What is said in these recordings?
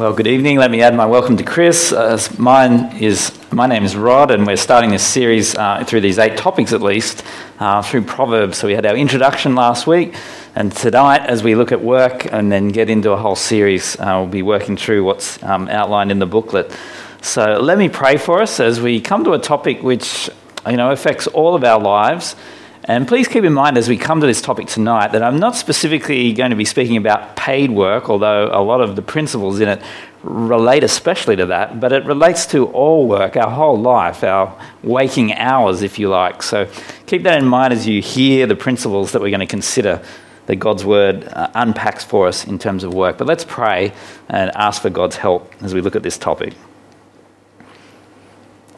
Well, good evening. Let me add my welcome to Chris. Uh, mine is my name is Rod, and we're starting this series uh, through these eight topics at least uh, through Proverbs. So we had our introduction last week, and tonight, as we look at work and then get into a whole series, uh, we'll be working through what's um, outlined in the booklet. So let me pray for us as we come to a topic which you know affects all of our lives. And please keep in mind as we come to this topic tonight that I'm not specifically going to be speaking about paid work, although a lot of the principles in it relate especially to that, but it relates to all work, our whole life, our waking hours, if you like. So keep that in mind as you hear the principles that we're going to consider that God's word uh, unpacks for us in terms of work. But let's pray and ask for God's help as we look at this topic.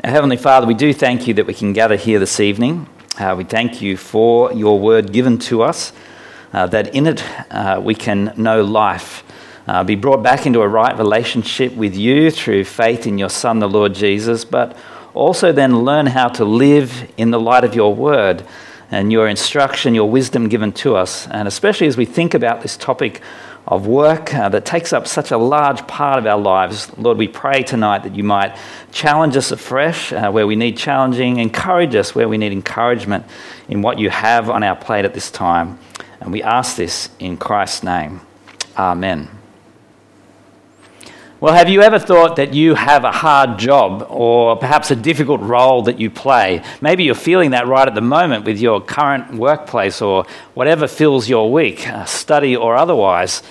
Heavenly Father, we do thank you that we can gather here this evening. Uh, we thank you for your word given to us, uh, that in it uh, we can know life, uh, be brought back into a right relationship with you through faith in your Son, the Lord Jesus, but also then learn how to live in the light of your word and your instruction, your wisdom given to us. And especially as we think about this topic of work uh, that takes up such a large part of our lives. Lord, we pray tonight that you might challenge us afresh uh, where we need challenging, encourage us where we need encouragement in what you have on our plate at this time. And we ask this in Christ's name. Amen. Well, have you ever thought that you have a hard job or perhaps a difficult role that you play? Maybe you're feeling that right at the moment with your current workplace or whatever fills your week, uh, study or otherwise.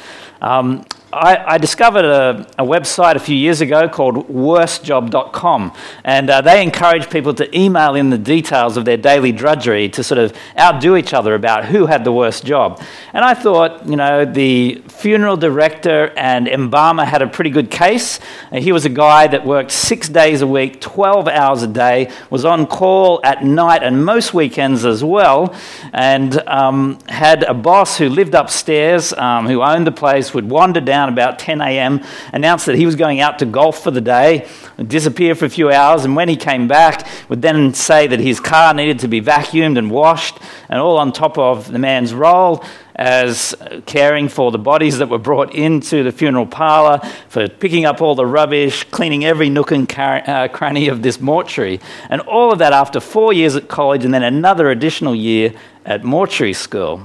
Um, I, I, discovered a, a, website a few years ago called worstjob.com, and uh, they encourage people to email in the details of their daily drudgery to sort of outdo each other about who had the worst job. And I thought, you know, the funeral director and embalmer had a pretty good case. Uh, he was a guy that worked six days a week, 12 hours a day, was on call at night and most weekends as well, and um, had a boss who lived upstairs, um, who owned the place, would wander down down about 10 a.m., announced that he was going out to golf for the day, disappear for a few hours, and when he came back, would then say that his car needed to be vacuumed and washed, and all on top of the man's role as caring for the bodies that were brought into the funeral parlour, for picking up all the rubbish, cleaning every nook and car- uh, cranny of this mortuary. And all of that after four years at college and then another additional year at mortuary school.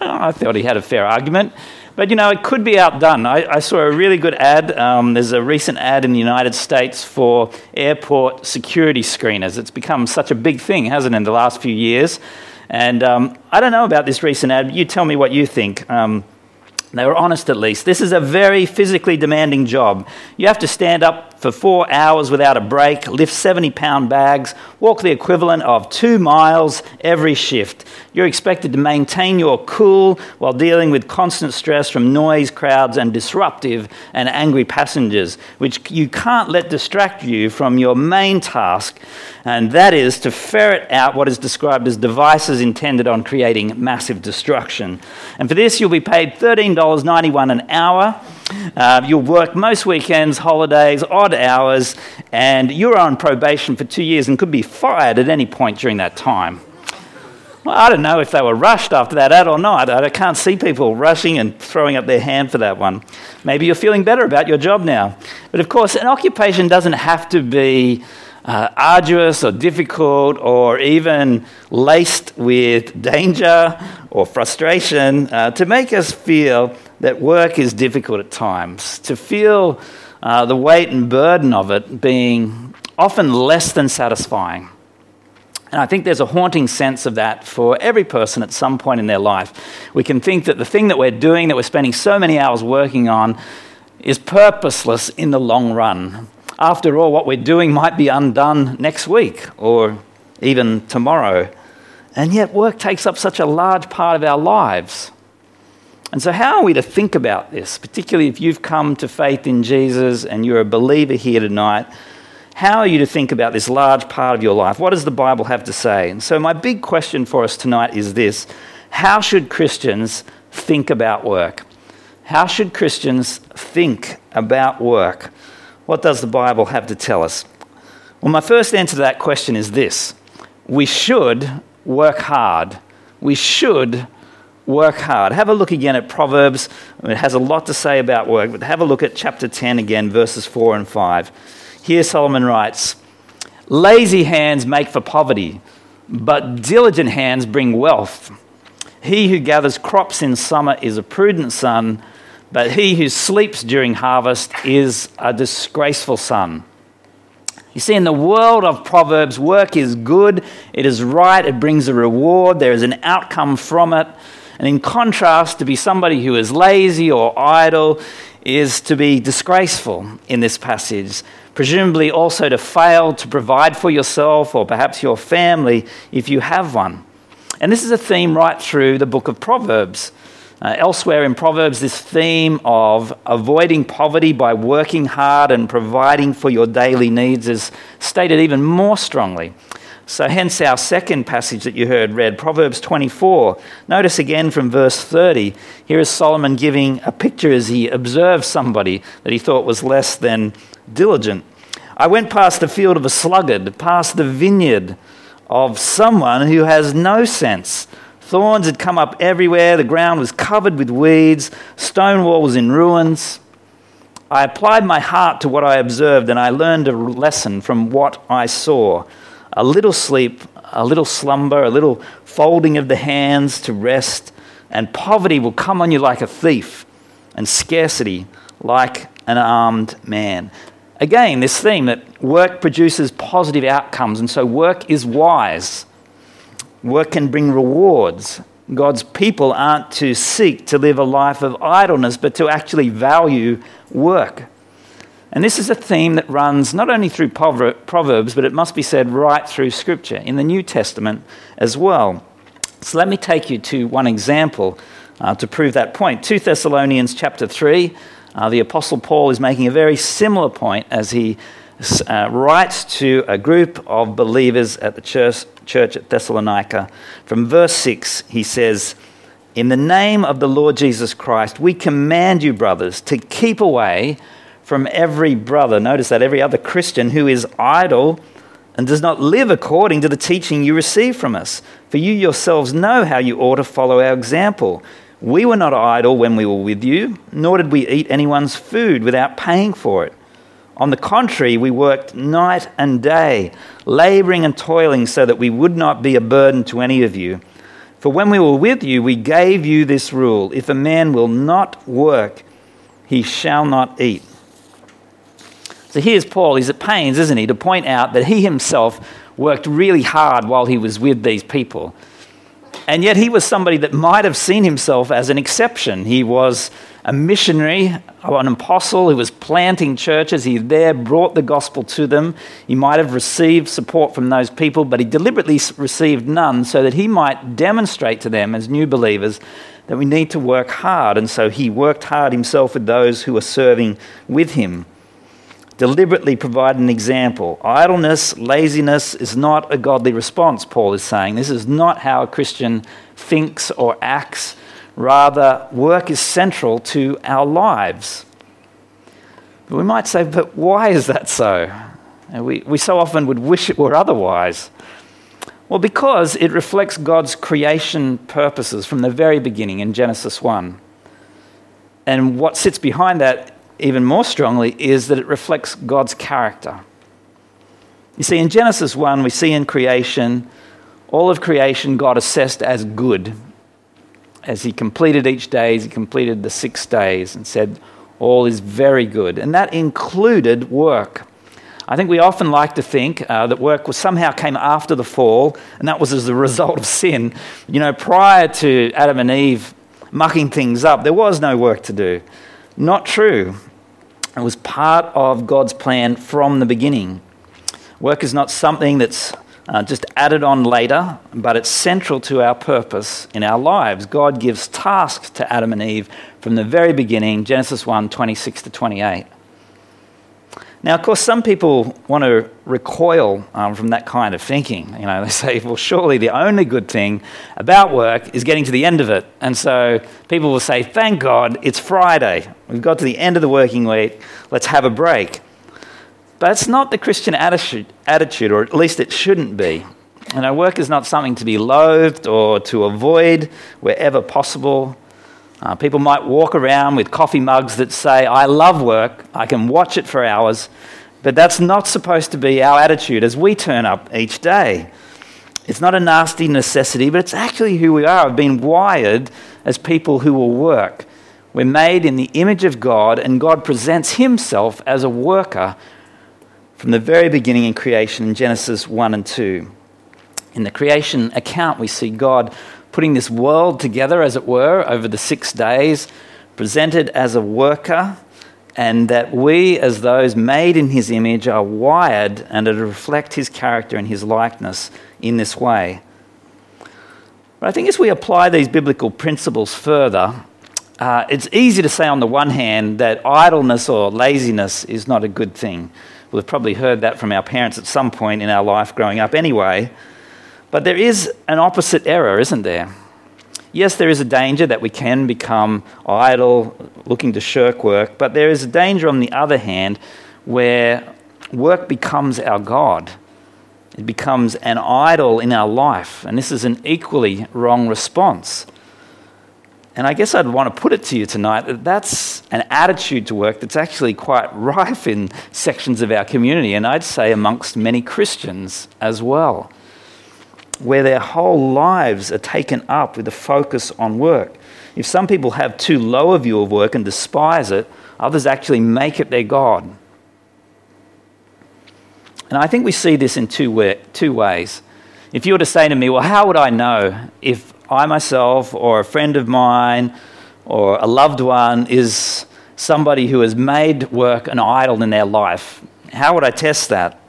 Well, I thought he had a fair argument. But you know, it could be outdone. I, I saw a really good ad. Um, there's a recent ad in the United States for airport security screeners. It's become such a big thing, hasn't it, in the last few years? And um, I don't know about this recent ad. You tell me what you think. Um, they were honest at least. This is a very physically demanding job. You have to stand up for four hours without a break, lift 70 pound bags, walk the equivalent of two miles every shift. You're expected to maintain your cool while dealing with constant stress from noise, crowds, and disruptive and angry passengers, which you can't let distract you from your main task, and that is to ferret out what is described as devices intended on creating massive destruction. And for this, you'll be paid $13.91 an hour. Uh, you'll work most weekends, holidays, odd hours, and you're on probation for two years and could be fired at any point during that time. Well, I don't know if they were rushed after that ad or not. I can't see people rushing and throwing up their hand for that one. Maybe you're feeling better about your job now. But of course, an occupation doesn't have to be uh, arduous or difficult or even laced with danger or frustration uh, to make us feel that work is difficult at times, to feel uh, the weight and burden of it being often less than satisfying. And I think there's a haunting sense of that for every person at some point in their life. We can think that the thing that we're doing, that we're spending so many hours working on, is purposeless in the long run. After all, what we're doing might be undone next week or even tomorrow. And yet, work takes up such a large part of our lives. And so, how are we to think about this, particularly if you've come to faith in Jesus and you're a believer here tonight? How are you to think about this large part of your life? What does the Bible have to say? And so, my big question for us tonight is this How should Christians think about work? How should Christians think about work? What does the Bible have to tell us? Well, my first answer to that question is this we should work hard. We should work hard. Have a look again at Proverbs. It has a lot to say about work, but have a look at chapter 10 again, verses 4 and 5. Here Solomon writes Lazy hands make for poverty, but diligent hands bring wealth. He who gathers crops in summer is a prudent son, but he who sleeps during harvest is a disgraceful son. You see, in the world of Proverbs, work is good, it is right, it brings a reward, there is an outcome from it. And in contrast, to be somebody who is lazy or idle is to be disgraceful in this passage. Presumably, also to fail to provide for yourself or perhaps your family if you have one. And this is a theme right through the book of Proverbs. Uh, elsewhere in Proverbs, this theme of avoiding poverty by working hard and providing for your daily needs is stated even more strongly. So, hence our second passage that you heard read, Proverbs 24. Notice again from verse 30. Here is Solomon giving a picture as he observed somebody that he thought was less than diligent. I went past the field of a sluggard, past the vineyard of someone who has no sense. Thorns had come up everywhere, the ground was covered with weeds, stone wall was in ruins. I applied my heart to what I observed, and I learned a lesson from what I saw a little sleep, a little slumber, a little folding of the hands to rest, and poverty will come on you like a thief, and scarcity like an armed man. Again, this theme that work produces positive outcomes, and so work is wise. Work can bring rewards. God's people aren't to seek to live a life of idleness, but to actually value work. And this is a theme that runs not only through Proverbs, but it must be said right through Scripture, in the New Testament as well. So let me take you to one example uh, to prove that point. 2 Thessalonians chapter 3, uh, the Apostle Paul is making a very similar point as he uh, writes to a group of believers at the church, church at Thessalonica. From verse 6, he says, In the name of the Lord Jesus Christ, we command you, brothers, to keep away from every brother, notice that every other Christian who is idle and does not live according to the teaching you receive from us. For you yourselves know how you ought to follow our example. We were not idle when we were with you, nor did we eat anyone's food without paying for it. On the contrary, we worked night and day, laboring and toiling so that we would not be a burden to any of you. For when we were with you, we gave you this rule if a man will not work, he shall not eat. So here's Paul. He's at pains, isn't he, to point out that he himself worked really hard while he was with these people. And yet he was somebody that might have seen himself as an exception. He was a missionary, an apostle who was planting churches. He there brought the gospel to them. He might have received support from those people, but he deliberately received none so that he might demonstrate to them as new believers that we need to work hard. And so he worked hard himself with those who were serving with him deliberately provide an example. Idleness, laziness is not a godly response, Paul is saying. This is not how a Christian thinks or acts. Rather, work is central to our lives. But we might say, but why is that so? And we, we so often would wish it were otherwise. Well, because it reflects God's creation purposes from the very beginning in Genesis 1. And what sits behind that even more strongly is that it reflects God's character. You see, in Genesis 1, we see in creation, all of creation God assessed as good. As he completed each day, as he completed the six days and said, All is very good. And that included work. I think we often like to think uh, that work was somehow came after the fall, and that was as a result of sin. You know, prior to Adam and Eve mucking things up, there was no work to do. Not true. It was part of God's plan from the beginning. Work is not something that's uh, just added on later, but it's central to our purpose in our lives. God gives tasks to Adam and Eve from the very beginning, Genesis 1 26 to 28. Now, of course, some people want to recoil um, from that kind of thinking. You know, they say, well, surely the only good thing about work is getting to the end of it. And so people will say, thank God it's Friday. We've got to the end of the working week. Let's have a break. But it's not the Christian attitude, or at least it shouldn't be. And our work is not something to be loathed or to avoid wherever possible. Uh, people might walk around with coffee mugs that say, I love work, I can watch it for hours, but that's not supposed to be our attitude as we turn up each day. It's not a nasty necessity, but it's actually who we are. We've been wired as people who will work. We're made in the image of God, and God presents Himself as a worker from the very beginning in creation in Genesis 1 and 2. In the creation account, we see God putting this world together, as it were, over the six days, presented as a worker, and that we, as those made in his image, are wired and are to reflect his character and his likeness in this way. But I think as we apply these biblical principles further, uh, it's easy to say on the one hand that idleness or laziness is not a good thing. We've probably heard that from our parents at some point in our life growing up anyway. But there is an opposite error, isn't there? Yes, there is a danger that we can become idle, looking to shirk work, but there is a danger, on the other hand, where work becomes our God. It becomes an idol in our life, and this is an equally wrong response. And I guess I'd want to put it to you tonight that that's an attitude to work that's actually quite rife in sections of our community, and I'd say amongst many Christians as well, where their whole lives are taken up with a focus on work. If some people have too low a view of work and despise it, others actually make it their God. And I think we see this in two, way, two ways. If you were to say to me, Well, how would I know if I myself or a friend of mine or a loved one is somebody who has made work an idol in their life. How would I test that?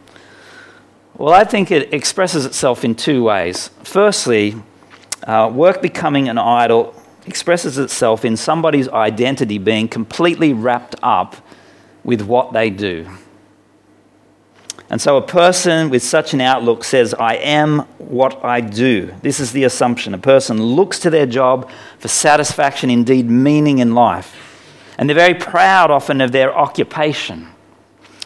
Well, I think it expresses itself in two ways. Firstly, uh, work becoming an idol expresses itself in somebody's identity being completely wrapped up with what they do. And so a person with such an outlook says, I am what I do. This is the assumption. A person looks to their job for satisfaction, indeed meaning in life. And they're very proud often of their occupation.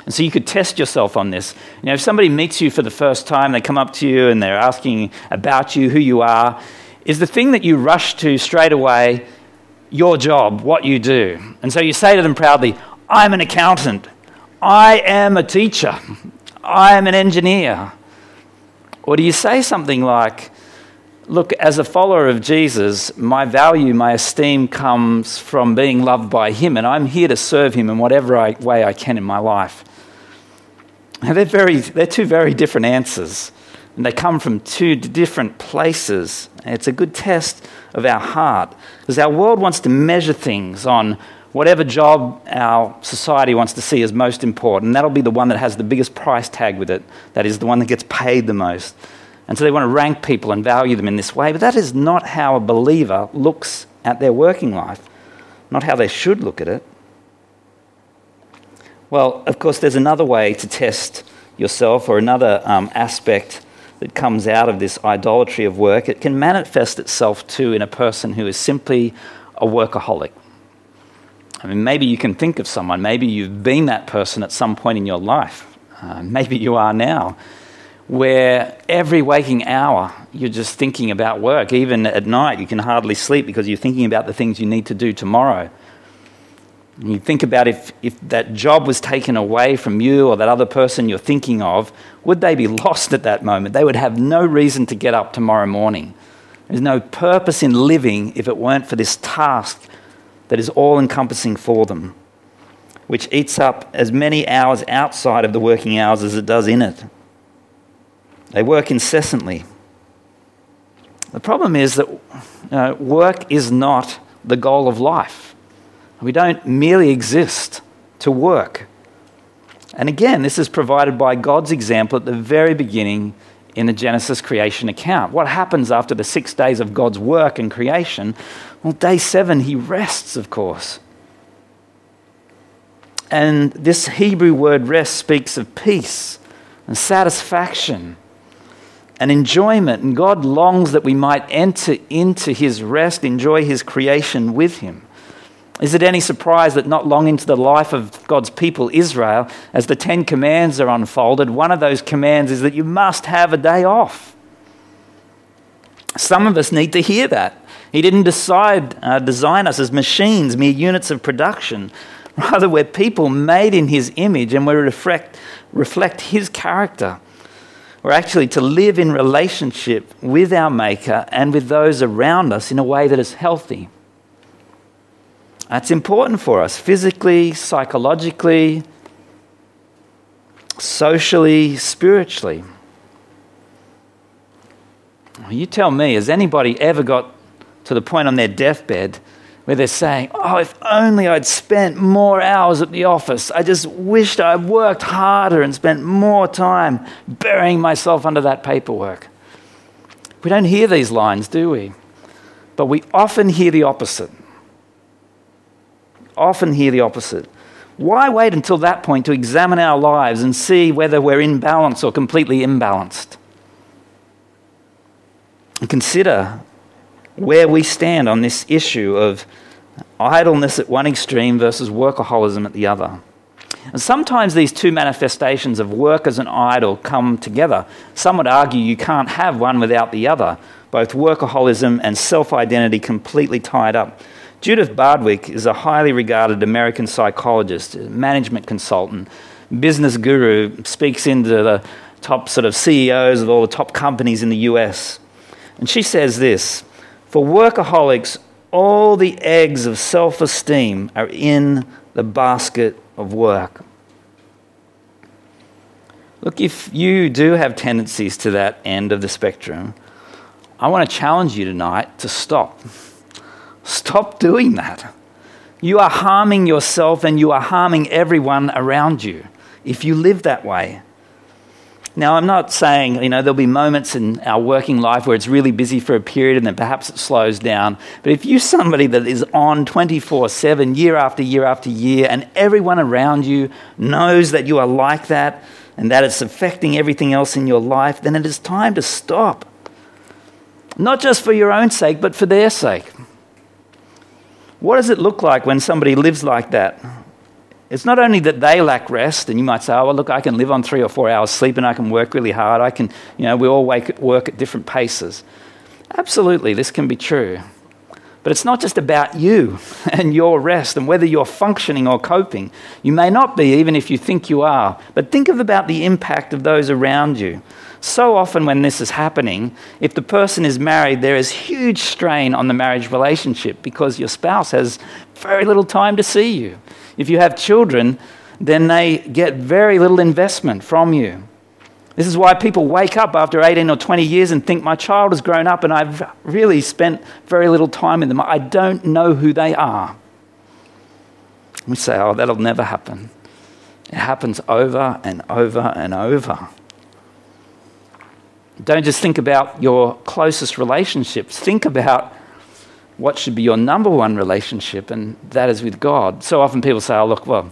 And so you could test yourself on this. You know, if somebody meets you for the first time, they come up to you and they're asking about you, who you are, is the thing that you rush to straight away your job, what you do? And so you say to them proudly, I'm an accountant. I am a teacher. I am an engineer? Or do you say something like, Look, as a follower of Jesus, my value, my esteem comes from being loved by Him, and I'm here to serve Him in whatever I, way I can in my life. Now, they're, very, they're two very different answers, and they come from two different places. It's a good test of our heart, because our world wants to measure things on whatever job our society wants to see as most important, that'll be the one that has the biggest price tag with it. That is the one that gets paid the most. And so they want to rank people and value them in this way. But that is not how a believer looks at their working life, not how they should look at it. Well, of course, there's another way to test yourself or another um, aspect that comes out of this idolatry of work. It can manifest itself too in a person who is simply a workaholic. I mean, maybe you can think of someone, maybe you've been that person at some point in your life, uh, maybe you are now, where every waking hour you're just thinking about work. Even at night, you can hardly sleep because you're thinking about the things you need to do tomorrow. And you think about if, if that job was taken away from you or that other person you're thinking of, would they be lost at that moment? They would have no reason to get up tomorrow morning. There's no purpose in living if it weren't for this task that is all encompassing for them, which eats up as many hours outside of the working hours as it does in it. They work incessantly. The problem is that you know, work is not the goal of life. We don't merely exist to work. And again, this is provided by God's example at the very beginning in the Genesis creation account. What happens after the six days of God's work and creation? Well, day seven, he rests, of course. And this Hebrew word rest speaks of peace and satisfaction and enjoyment. And God longs that we might enter into his rest, enjoy his creation with him. Is it any surprise that not long into the life of God's people, Israel, as the Ten Commands are unfolded, one of those commands is that you must have a day off. Some of us need to hear that. He didn't decide, uh, design us as machines, mere units of production. Rather, we're people made in His image and we reflect, reflect His character. We're actually to live in relationship with our Maker and with those around us in a way that is healthy. That's important for us physically, psychologically, socially, spiritually. You tell me, has anybody ever got to the point on their deathbed where they're saying, Oh, if only I'd spent more hours at the office. I just wished I'd worked harder and spent more time burying myself under that paperwork. We don't hear these lines, do we? But we often hear the opposite. Often hear the opposite. Why wait until that point to examine our lives and see whether we're in balance or completely imbalanced? And consider where we stand on this issue of idleness at one extreme versus workaholism at the other. And sometimes these two manifestations of work as an idol come together. Some would argue you can't have one without the other, both workaholism and self identity completely tied up. Judith Bardwick is a highly regarded American psychologist, management consultant, business guru, speaks into the top sort of CEOs of all the top companies in the US. And she says this For workaholics, all the eggs of self esteem are in the basket of work. Look, if you do have tendencies to that end of the spectrum, I want to challenge you tonight to stop. Stop doing that. You are harming yourself and you are harming everyone around you if you live that way. Now, I'm not saying, you know, there'll be moments in our working life where it's really busy for a period and then perhaps it slows down. But if you're somebody that is on 24 7, year after year after year, and everyone around you knows that you are like that and that it's affecting everything else in your life, then it is time to stop. Not just for your own sake, but for their sake. What does it look like when somebody lives like that? It's not only that they lack rest, and you might say, oh, well, look, I can live on three or four hours sleep and I can work really hard. I can, you know, we all wake, work at different paces. Absolutely, this can be true. But it's not just about you and your rest and whether you're functioning or coping. You may not be, even if you think you are. But think of about the impact of those around you. So often, when this is happening, if the person is married, there is huge strain on the marriage relationship because your spouse has very little time to see you. If you have children, then they get very little investment from you. This is why people wake up after 18 or 20 years and think, My child has grown up and I've really spent very little time with them. I don't know who they are. We say, Oh, that'll never happen. It happens over and over and over. Don't just think about your closest relationships, think about what should be your number one relationship, and that is with God. So often people say, oh, look, well,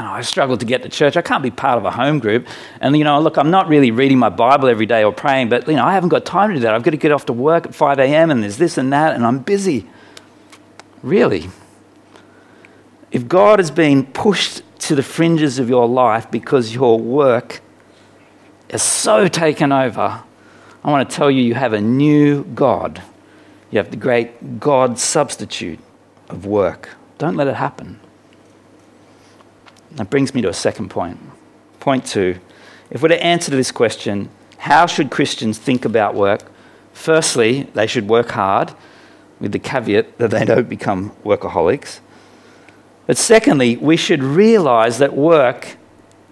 oh, I struggle to get to church. I can't be part of a home group. And, you know, look, I'm not really reading my Bible every day or praying, but, you know, I haven't got time to do that. I've got to get off to work at 5 a.m. and there's this and that, and I'm busy. Really? If God has been pushed to the fringes of your life because your work is so taken over, I want to tell you, you have a new God. You have the great God substitute of work. Don't let it happen. That brings me to a second point. Point two if we're to answer to this question, how should Christians think about work? Firstly, they should work hard, with the caveat that they don't become workaholics. But secondly, we should realize that work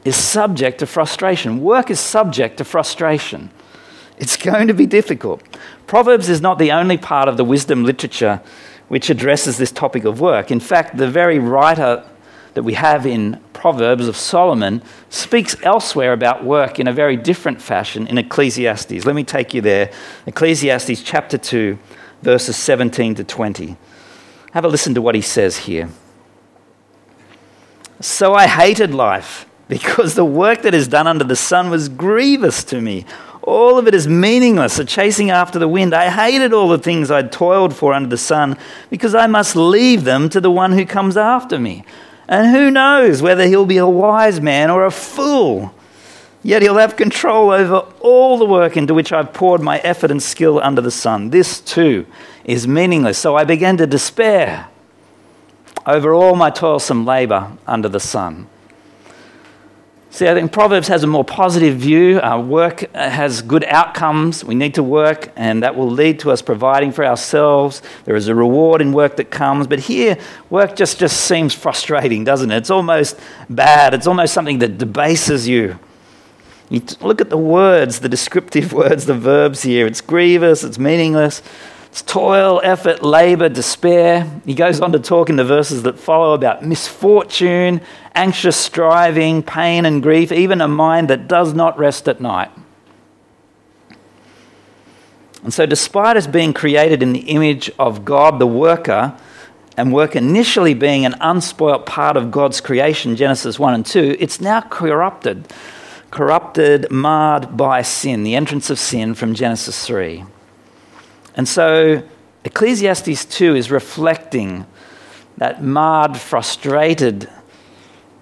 is subject to frustration. Work is subject to frustration. It's going to be difficult. Proverbs is not the only part of the wisdom literature which addresses this topic of work. In fact, the very writer that we have in Proverbs of Solomon speaks elsewhere about work in a very different fashion in Ecclesiastes. Let me take you there. Ecclesiastes chapter 2, verses 17 to 20. Have a listen to what he says here. So I hated life because the work that is done under the sun was grievous to me. All of it is meaningless, a chasing after the wind. I hated all the things I'd toiled for under the sun because I must leave them to the one who comes after me. And who knows whether he'll be a wise man or a fool? Yet he'll have control over all the work into which I've poured my effort and skill under the sun. This too is meaningless. So I began to despair over all my toilsome labor under the sun. See, I think Proverbs has a more positive view. Our work uh, has good outcomes. We need to work, and that will lead to us providing for ourselves. There is a reward in work that comes. But here, work just, just seems frustrating, doesn't it? It's almost bad. It's almost something that debases you. You look at the words, the descriptive words, the verbs here. It's grievous, it's meaningless, it's toil, effort, labor, despair. He goes on to talk in the verses that follow about misfortune, anxious striving, pain and grief, even a mind that does not rest at night. And so, despite us being created in the image of God, the worker, and work initially being an unspoilt part of God's creation, Genesis 1 and 2, it's now corrupted, corrupted, marred by sin, the entrance of sin from Genesis 3. And so Ecclesiastes 2 is reflecting that marred, frustrated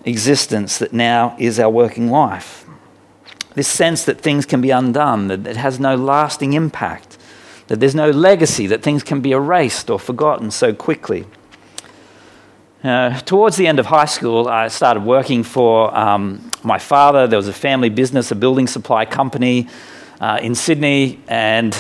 existence that now is our working life. This sense that things can be undone, that it has no lasting impact, that there's no legacy, that things can be erased or forgotten so quickly. Uh, towards the end of high school, I started working for um, my father. There was a family business, a building supply company uh, in Sydney, and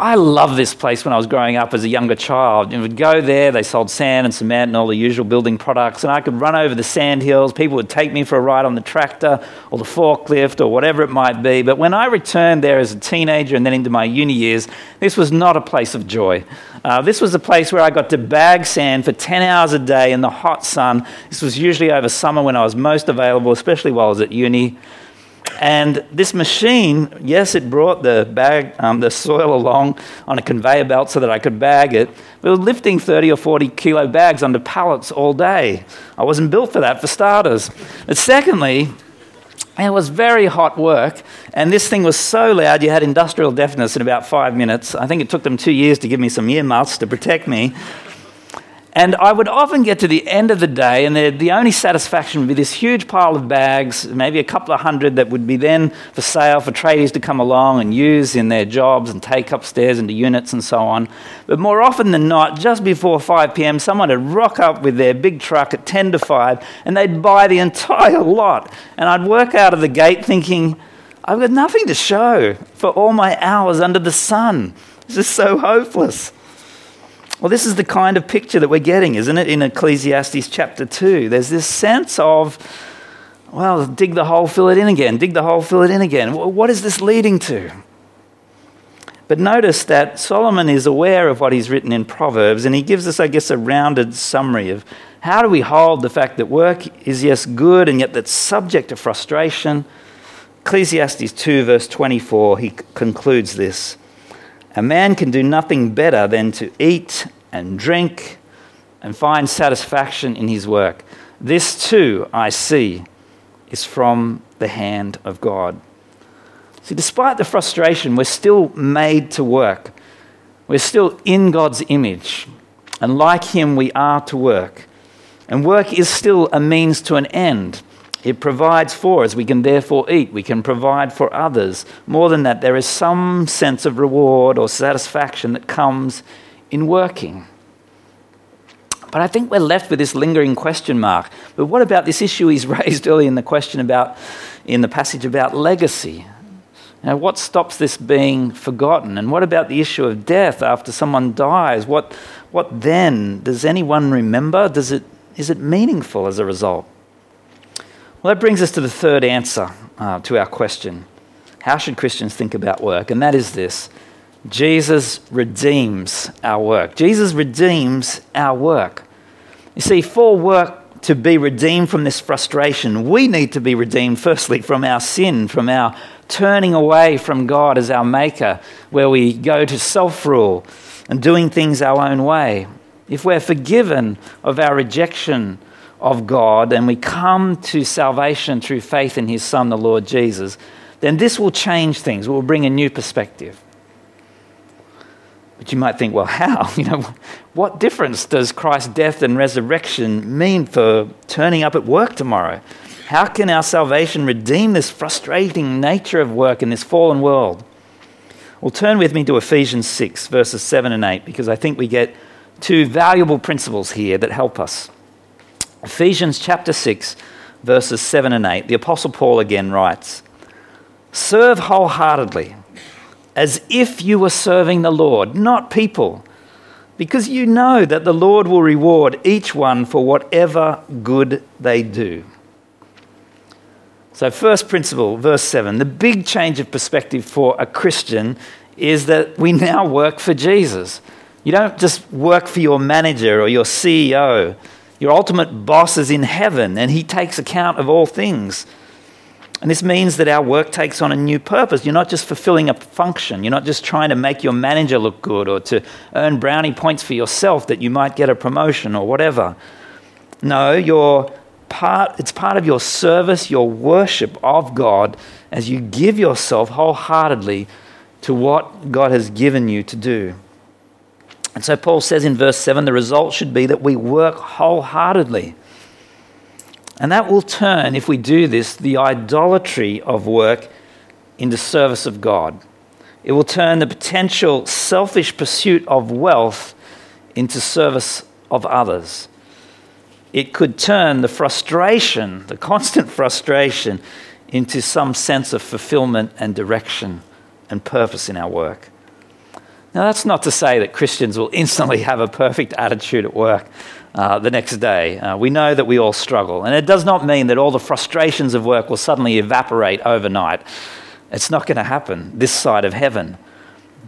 I loved this place when I was growing up as a younger child. You would go there, they sold sand and cement and all the usual building products, and I could run over the sand hills. People would take me for a ride on the tractor or the forklift or whatever it might be. But when I returned there as a teenager and then into my uni years, this was not a place of joy. Uh, this was a place where I got to bag sand for 10 hours a day in the hot sun. This was usually over summer when I was most available, especially while I was at uni. And this machine, yes, it brought the bag, um, the soil along on a conveyor belt so that I could bag it. We were lifting 30 or 40 kilo bags under pallets all day. I wasn't built for that, for starters. But secondly, it was very hot work, and this thing was so loud you had industrial deafness in about five minutes. I think it took them two years to give me some earmuffs to protect me. And I would often get to the end of the day, and the, only satisfaction would be this huge pile of bags, maybe a couple of hundred that would be then for sale for tradies to come along and use in their jobs and take upstairs into units and so on. But more often than not, just before 5 p.m., someone would rock up with their big truck at 10 to 5 and they'd buy the entire lot. And I'd work out of the gate thinking, I've got nothing to show for all my hours under the sun. This is so hopeless. Well, this is the kind of picture that we're getting, isn't it, in Ecclesiastes chapter 2? There's this sense of, well, dig the hole, fill it in again, dig the hole, fill it in again. What is this leading to? But notice that Solomon is aware of what he's written in Proverbs, and he gives us, I guess, a rounded summary of how do we hold the fact that work is, yes, good, and yet that's subject to frustration. Ecclesiastes 2, verse 24, he concludes this. A man can do nothing better than to eat and drink and find satisfaction in his work. This too, I see, is from the hand of God. See, despite the frustration, we're still made to work. We're still in God's image. And like Him, we are to work. And work is still a means to an end. It provides for us. We can therefore eat. We can provide for others. More than that, there is some sense of reward or satisfaction that comes in working. But I think we're left with this lingering question mark. But what about this issue he's raised early in the question about, in the passage about legacy? Now, what stops this being forgotten? And what about the issue of death after someone dies? What, what then? Does anyone remember? Does it, is it meaningful as a result? Well, that brings us to the third answer uh, to our question How should Christians think about work? And that is this Jesus redeems our work. Jesus redeems our work. You see, for work to be redeemed from this frustration, we need to be redeemed, firstly, from our sin, from our turning away from God as our maker, where we go to self rule and doing things our own way. If we're forgiven of our rejection of God and we come to salvation through faith in his Son, the Lord Jesus, then this will change things. It will bring a new perspective. But you might think, well, how? You know, what difference does Christ's death and resurrection mean for turning up at work tomorrow? How can our salvation redeem this frustrating nature of work in this fallen world? Well, turn with me to Ephesians 6, verses 7 and 8, because I think we get two valuable principles here that help us. Ephesians chapter 6, verses 7 and 8. The Apostle Paul again writes Serve wholeheartedly, as if you were serving the Lord, not people, because you know that the Lord will reward each one for whatever good they do. So, first principle, verse 7 the big change of perspective for a Christian is that we now work for Jesus. You don't just work for your manager or your CEO. Your ultimate boss is in heaven, and he takes account of all things. And this means that our work takes on a new purpose. You're not just fulfilling a function. You're not just trying to make your manager look good or to earn brownie points for yourself that you might get a promotion or whatever. No, you're part, it's part of your service, your worship of God as you give yourself wholeheartedly to what God has given you to do. And so Paul says in verse 7 the result should be that we work wholeheartedly. And that will turn, if we do this, the idolatry of work into service of God. It will turn the potential selfish pursuit of wealth into service of others it could turn the frustration, the constant frustration, into some sense of fulfillment and direction and purpose in our work. Now, that's not to say that Christians will instantly have a perfect attitude at work uh, the next day. Uh, we know that we all struggle. And it does not mean that all the frustrations of work will suddenly evaporate overnight. It's not going to happen this side of heaven.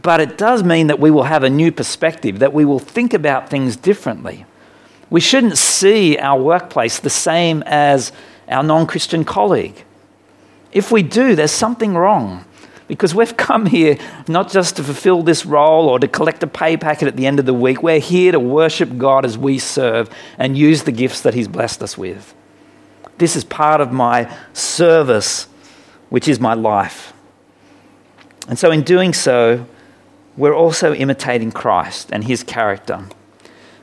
But it does mean that we will have a new perspective, that we will think about things differently. We shouldn't see our workplace the same as our non Christian colleague. If we do, there's something wrong because we've come here not just to fulfill this role or to collect a pay packet at the end of the week. We're here to worship God as we serve and use the gifts that He's blessed us with. This is part of my service, which is my life. And so, in doing so, we're also imitating Christ and His character.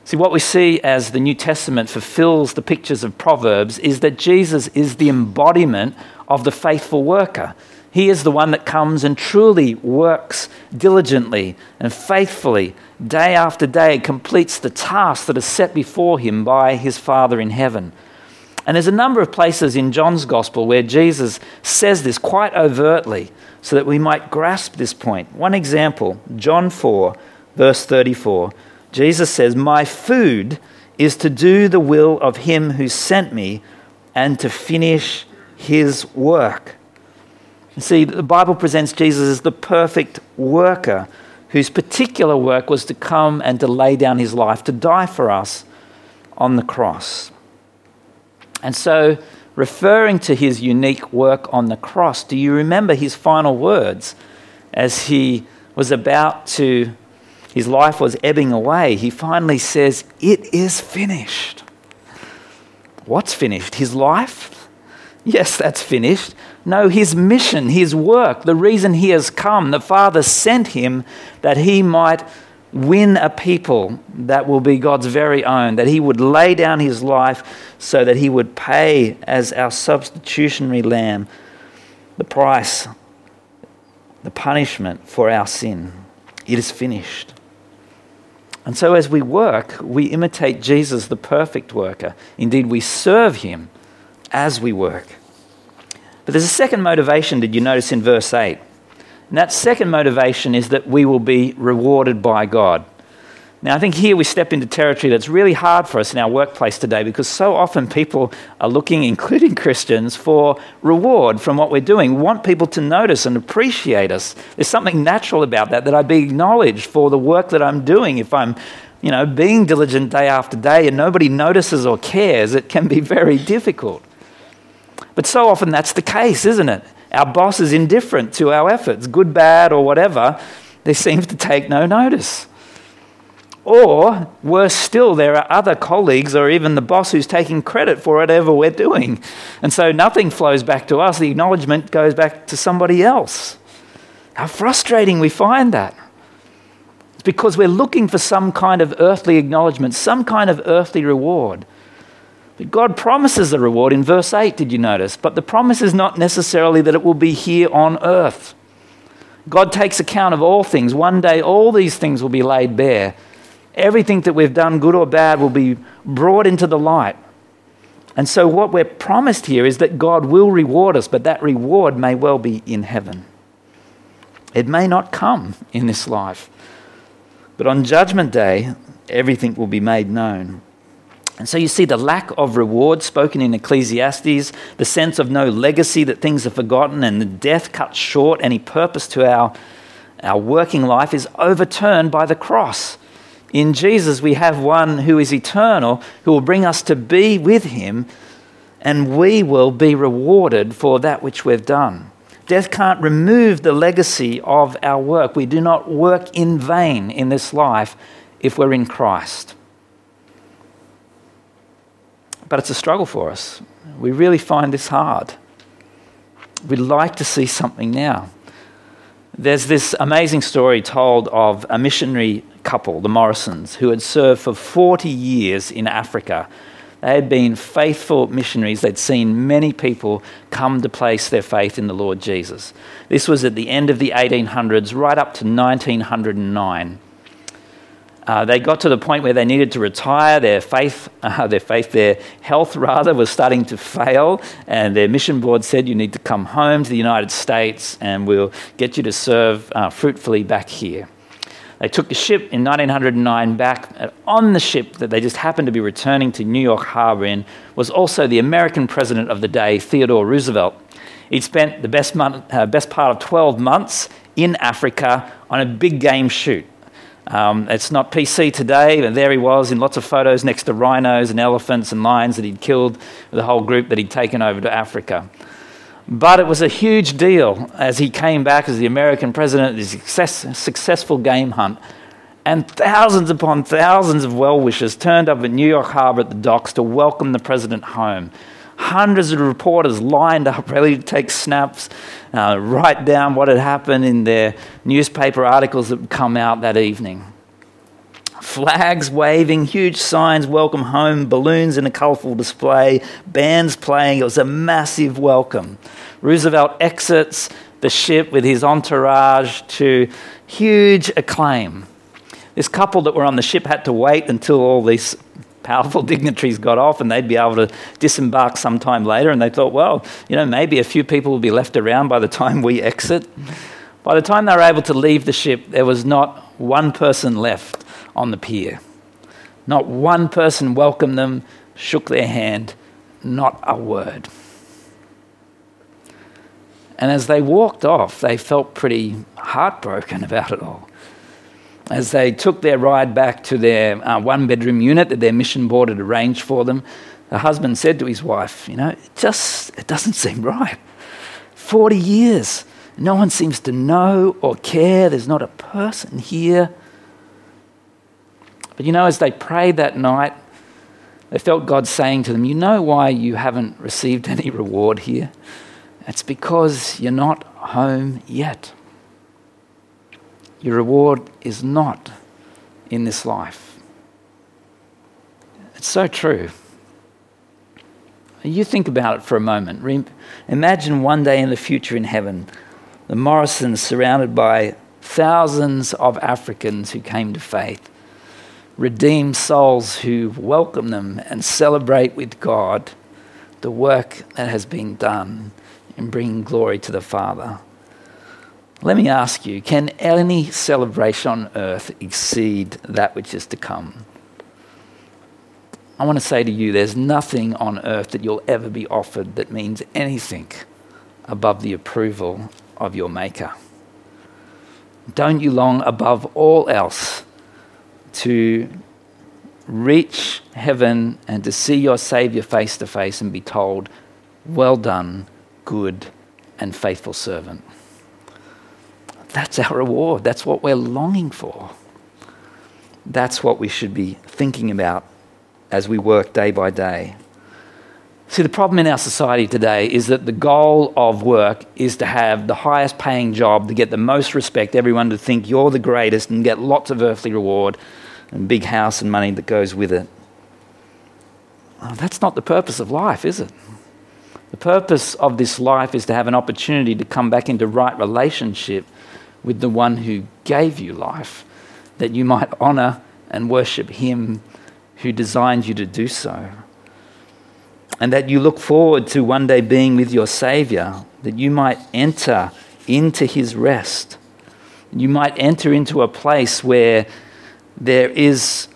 See, what we see as the New Testament fulfills the pictures of Proverbs is that Jesus is the embodiment of the faithful worker. He is the one that comes and truly works diligently and faithfully, day after day, completes the task that is set before him by his Father in heaven. And there's a number of places in John's Gospel where Jesus says this quite overtly so that we might grasp this point. One example, John 4, verse 34. Jesus says, My food is to do the will of him who sent me and to finish his work. See, the Bible presents Jesus as the perfect worker whose particular work was to come and to lay down his life, to die for us on the cross. And so, referring to his unique work on the cross, do you remember his final words as he was about to his life was ebbing away, he finally says, It is finished. What's finished? His life? Yes, that's finished. No, his mission, his work, the reason he has come, the Father sent him that he might win a people that will be God's very own, that he would lay down his life so that he would pay as our substitutionary lamb the price, the punishment for our sin. It is finished. And so, as we work, we imitate Jesus, the perfect worker. Indeed, we serve him as we work. But there's a second motivation, did you notice in verse 8? And that second motivation is that we will be rewarded by God. Now, I think here we step into territory that's really hard for us in our workplace today because so often people are looking, including Christians, for reward from what we're doing. Want people to notice and appreciate us. There's something natural about that, that I be acknowledged for the work that I'm doing. If I'm, you know, being diligent day after day and nobody notices or cares, it can be very difficult. But so often that's the case, isn't it? Our boss is indifferent to our efforts, good, bad, or whatever. They seem to take no notice. Or, worse still, there are other colleagues or even the boss who's taking credit for whatever we're doing. And so nothing flows back to us, the acknowledgement goes back to somebody else. How frustrating we find that. It's because we're looking for some kind of earthly acknowledgement, some kind of earthly reward. But God promises a reward in verse 8, did you notice? But the promise is not necessarily that it will be here on earth. God takes account of all things. One day, all these things will be laid bare. Everything that we've done, good or bad, will be brought into the light. And so, what we're promised here is that God will reward us, but that reward may well be in heaven. It may not come in this life, but on Judgment Day, everything will be made known. And so you see the lack of reward spoken in Ecclesiastes, the sense of no legacy, that things are forgotten, and the death cut short any purpose to our, our working life is overturned by the cross. In Jesus, we have one who is eternal, who will bring us to be with him, and we will be rewarded for that which we've done. Death can't remove the legacy of our work. We do not work in vain in this life if we're in Christ. But it's a struggle for us. We really find this hard. We'd like to see something now. There's this amazing story told of a missionary couple, the Morrisons, who had served for 40 years in Africa. They had been faithful missionaries. They'd seen many people come to place their faith in the Lord Jesus. This was at the end of the 1800s, right up to 1909. Uh, they got to the point where they needed to retire. Their faith, uh, their faith, their health rather, was starting to fail, and their mission board said, "You need to come home to the United States, and we'll get you to serve uh, fruitfully back here." They took the ship in 1909 back. On the ship that they just happened to be returning to New York Harbor in was also the American president of the day, Theodore Roosevelt. He'd spent the best, month, uh, best part of 12 months in Africa on a big game shoot. Um, it's not PC today, but there he was in lots of photos next to rhinos and elephants and lions that he'd killed with the whole group that he'd taken over to Africa. But it was a huge deal as he came back as the American president the success, successful game hunt. And thousands upon thousands of well wishers turned up at New York Harbor at the docks to welcome the president home. Hundreds of reporters lined up, ready to take snaps, uh, write down what had happened in their newspaper articles that would come out that evening. Flags waving, huge signs, welcome home, balloons in a colourful display, bands playing. It was a massive welcome. Roosevelt exits the ship with his entourage to huge acclaim. This couple that were on the ship had to wait until all these powerful dignitaries got off and they'd be able to disembark sometime later. And they thought, well, you know, maybe a few people will be left around by the time we exit. By the time they were able to leave the ship, there was not one person left on the pier. Not one person welcomed them, shook their hand, not a word. And as they walked off, they felt pretty heartbroken about it all as they took their ride back to their uh, one bedroom unit that their mission board had arranged for them, the husband said to his wife, You know, it just it doesn't seem right. 40 years. No one seems to know or care. There's not a person here. But you know, as they prayed that night, they felt God saying to them, You know why you haven't received any reward here? It's because you're not home yet. Your reward is not in this life. It's so true. You think about it for a moment. Imagine one day in the future in heaven, the Morrisons surrounded by thousands of Africans who came to faith, redeemed souls who welcome them and celebrate with God the work that has been done in bringing glory to the Father. Let me ask you can any celebration on earth exceed that which is to come? I want to say to you, there's nothing on earth that you'll ever be offered that means anything above the approval of your Maker. Don't you long above all else to reach heaven and to see your Savior face to face and be told, Well done, good and faithful servant? That's our reward. That's what we're longing for. That's what we should be thinking about as we work day by day. See, the problem in our society today is that the goal of work is to have the highest paying job, to get the most respect, everyone to think you're the greatest, and get lots of earthly reward and big house and money that goes with it. that's not the purpose of life, is it? The purpose of this life is to have an opportunity to come back into right relationship with the one who gave you life, that you might honor and worship him who designed you to do so. And that you look forward to one day being with your Savior, that you might enter into his rest. You might enter into a place where there is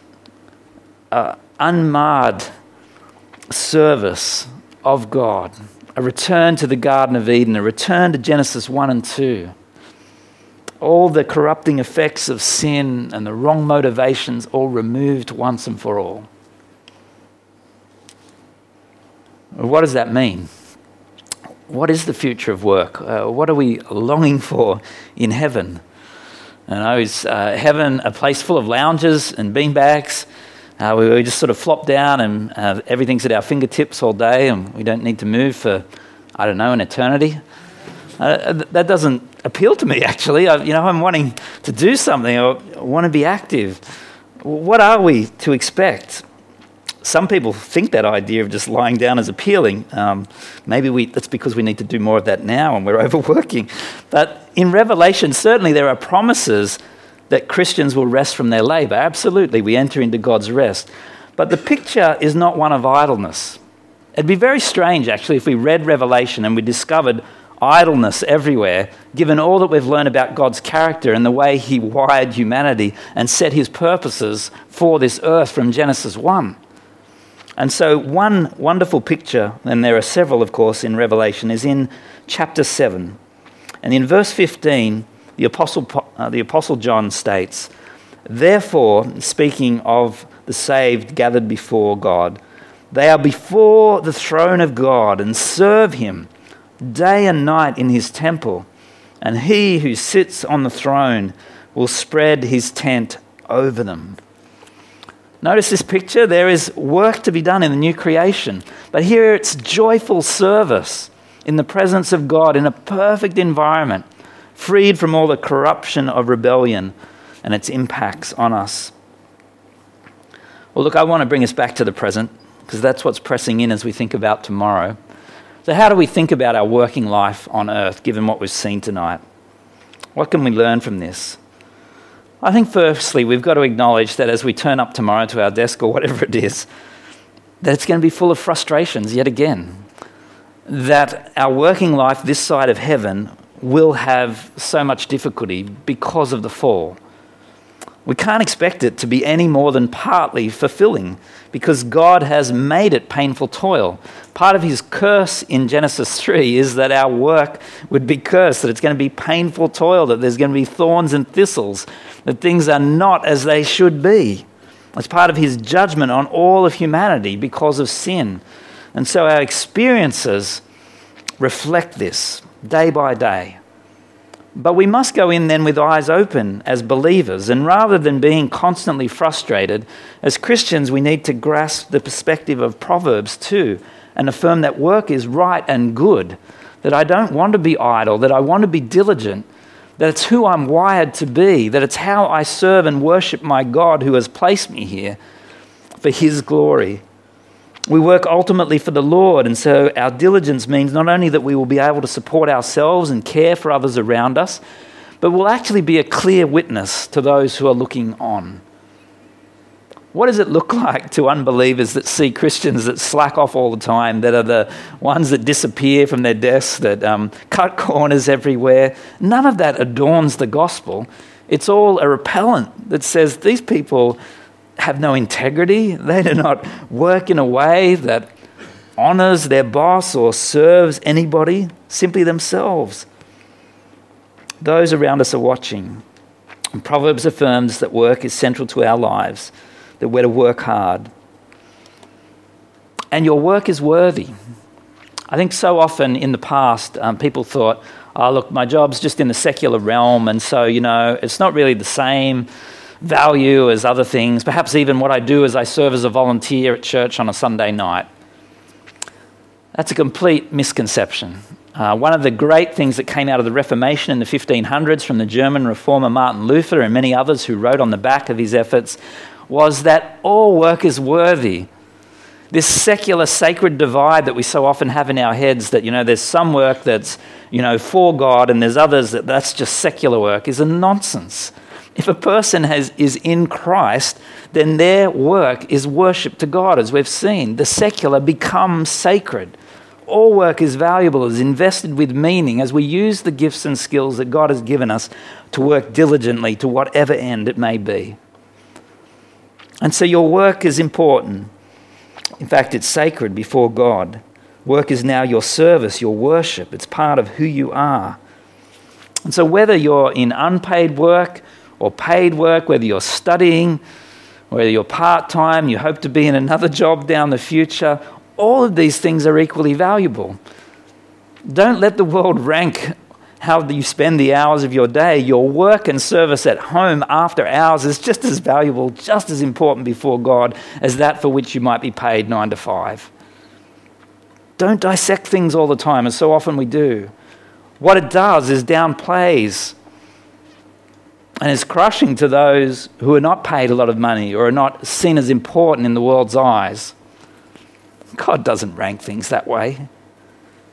uh, unmarred service of God, a return to the Garden of Eden, a return to Genesis 1 and 2. All the corrupting effects of sin and the wrong motivations all removed once and for all. What does that mean? What is the future of work? Uh, what are we longing for in heaven? And I was uh, heaven a place full of lounges and beanbags uh, we, we, just sort of flop down and uh, everything's at our fingertips all day and we don't need to move for, I don't know, an eternity. Uh, that doesn't appeal to me, actually. I, you know, I'm wanting to do something, I want to be active. What are we to expect? Some people think that idea of just lying down is appealing. Um, maybe we, that's because we need to do more of that now and we're overworking. But in Revelation, certainly there are promises that Christians will rest from their labor. Absolutely, we enter into God's rest. But the picture is not one of idleness. It'd be very strange, actually, if we read Revelation and we discovered idleness everywhere, given all that we've learned about God's character and the way He wired humanity and set His purposes for this earth from Genesis 1. And so, one wonderful picture, and there are several, of course, in Revelation, is in chapter 7. And in verse 15, the Apostle, uh, the Apostle John states, Therefore, speaking of the saved gathered before God, they are before the throne of God and serve him day and night in his temple. And he who sits on the throne will spread his tent over them. Notice this picture. There is work to be done in the new creation. But here it's joyful service in the presence of God in a perfect environment freed from all the corruption of rebellion and its impacts on us. Well, look, I want to bring us back to the present because that's what's pressing in as we think about tomorrow. So, how do we think about our working life on earth given what we've seen tonight? What can we learn from this? I think, firstly, we've got to acknowledge that as we turn up tomorrow to our desk or whatever it is, that it's going to be full of frustrations yet again. That our working life this side of heaven will have so much difficulty because of the fall. We can't expect it to be any more than partly fulfilling because God has made it painful toil. Part of his curse in Genesis 3 is that our work would be cursed, that it's going to be painful toil, that there's going to be thorns and thistles, that things are not as they should be. It's part of his judgment on all of humanity because of sin. And so our experiences reflect this day by day. But we must go in then with eyes open as believers, and rather than being constantly frustrated, as Christians, we need to grasp the perspective of Proverbs 2 and affirm that work is right and good, that I don't want to be idle, that I want to be diligent, that it's who I'm wired to be, that it's how I serve and worship my God who has placed me here for His glory. We work ultimately for the Lord, and so our diligence means not only that we will be able to support ourselves and care for others around us, but we'll actually be a clear witness to those who are looking on. What does it look like to unbelievers that see Christians that slack off all the time, that are the ones that disappear from their desks, that um, cut corners everywhere? None of that adorns the gospel. It's all a repellent that says these people have no integrity. They do not work in a way that honors their boss or serves anybody, simply themselves. Those around us are watching. And Proverbs affirms that work is central to our lives, that we're to work hard. And your work is worthy. I think so often in the past, um, people thought, oh, look, my job's just in the secular realm, and so, you know, it's not really the same value as other things. Perhaps even what I do as I serve as a volunteer at church on a Sunday night. That's a complete misconception. Uh, one of the great things that came out of the Reformation in the 1500s from the German reformer Martin Luther and many others who wrote on the back of his efforts was that all work is worthy. This secular sacred divide that we so often have in our heads that, you know, there's some work that's, you know, for God and there's others that that's just secular work is a nonsense. If a person has, is in Christ, then their work is worship to God, as we've seen. The secular becomes sacred. All work is valuable, is invested with meaning as we use the gifts and skills that God has given us to work diligently to whatever end it may be. And so your work is important. In fact, it's sacred before God. Work is now your service, your worship. It's part of who you are. And so, whether you're in unpaid work or paid work, whether you're studying, whether you're part time, you hope to be in another job down the future, all of these things are equally valuable. Don't let the world rank how you spend the hours of your day. Your work and service at home after hours is just as valuable, just as important before God as that for which you might be paid nine to five. Don't dissect things all the time, as so often we do. What it does is downplays and is crushing to those who are not paid a lot of money or are not seen as important in the world's eyes. God doesn't rank things that way.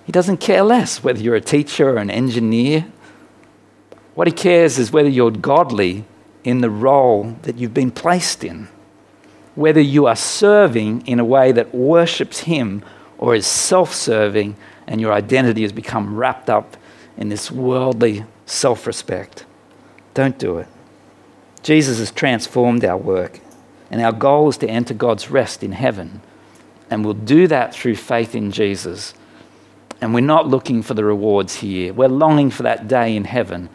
He doesn't care less whether you're a teacher or an engineer. What he cares is whether you're godly in the role that you've been placed in, whether you are serving in a way that worships him or is self serving and your identity has become wrapped up in this worldly self respect. Don't do it. Jesus has transformed our work, and our goal is to enter God's rest in heaven. And we'll do that through faith in Jesus. And we're not looking for the rewards here. We're longing for that day in heaven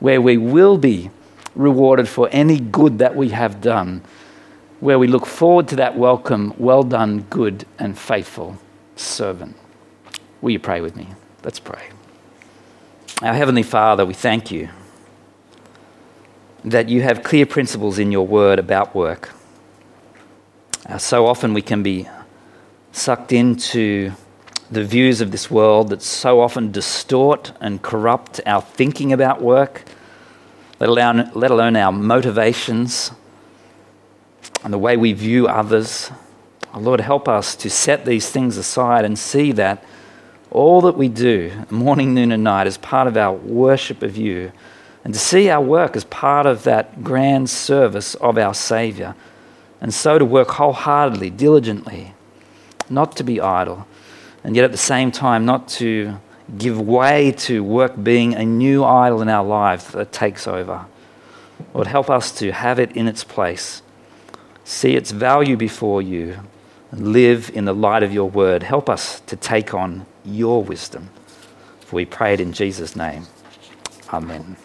where we will be rewarded for any good that we have done, where we look forward to that welcome, well done, good and faithful servant. Will you pray with me? Let's pray. Our Heavenly Father, we thank you that you have clear principles in your word about work. Uh, so often we can be sucked into the views of this world that so often distort and corrupt our thinking about work, let alone, let alone our motivations and the way we view others. Oh, Lord, help us to set these things aside and see that all that we do, morning, noon, and night, is part of our worship of you, and to see our work as part of that grand service of our Saviour, and so to work wholeheartedly, diligently, not to be idle, and yet at the same time not to give way to work being a new idol in our lives that takes over. Lord, help us to have it in its place, see its value before you, and live in the light of your word. Help us to take on your wisdom. For we pray it in Jesus' name. Amen.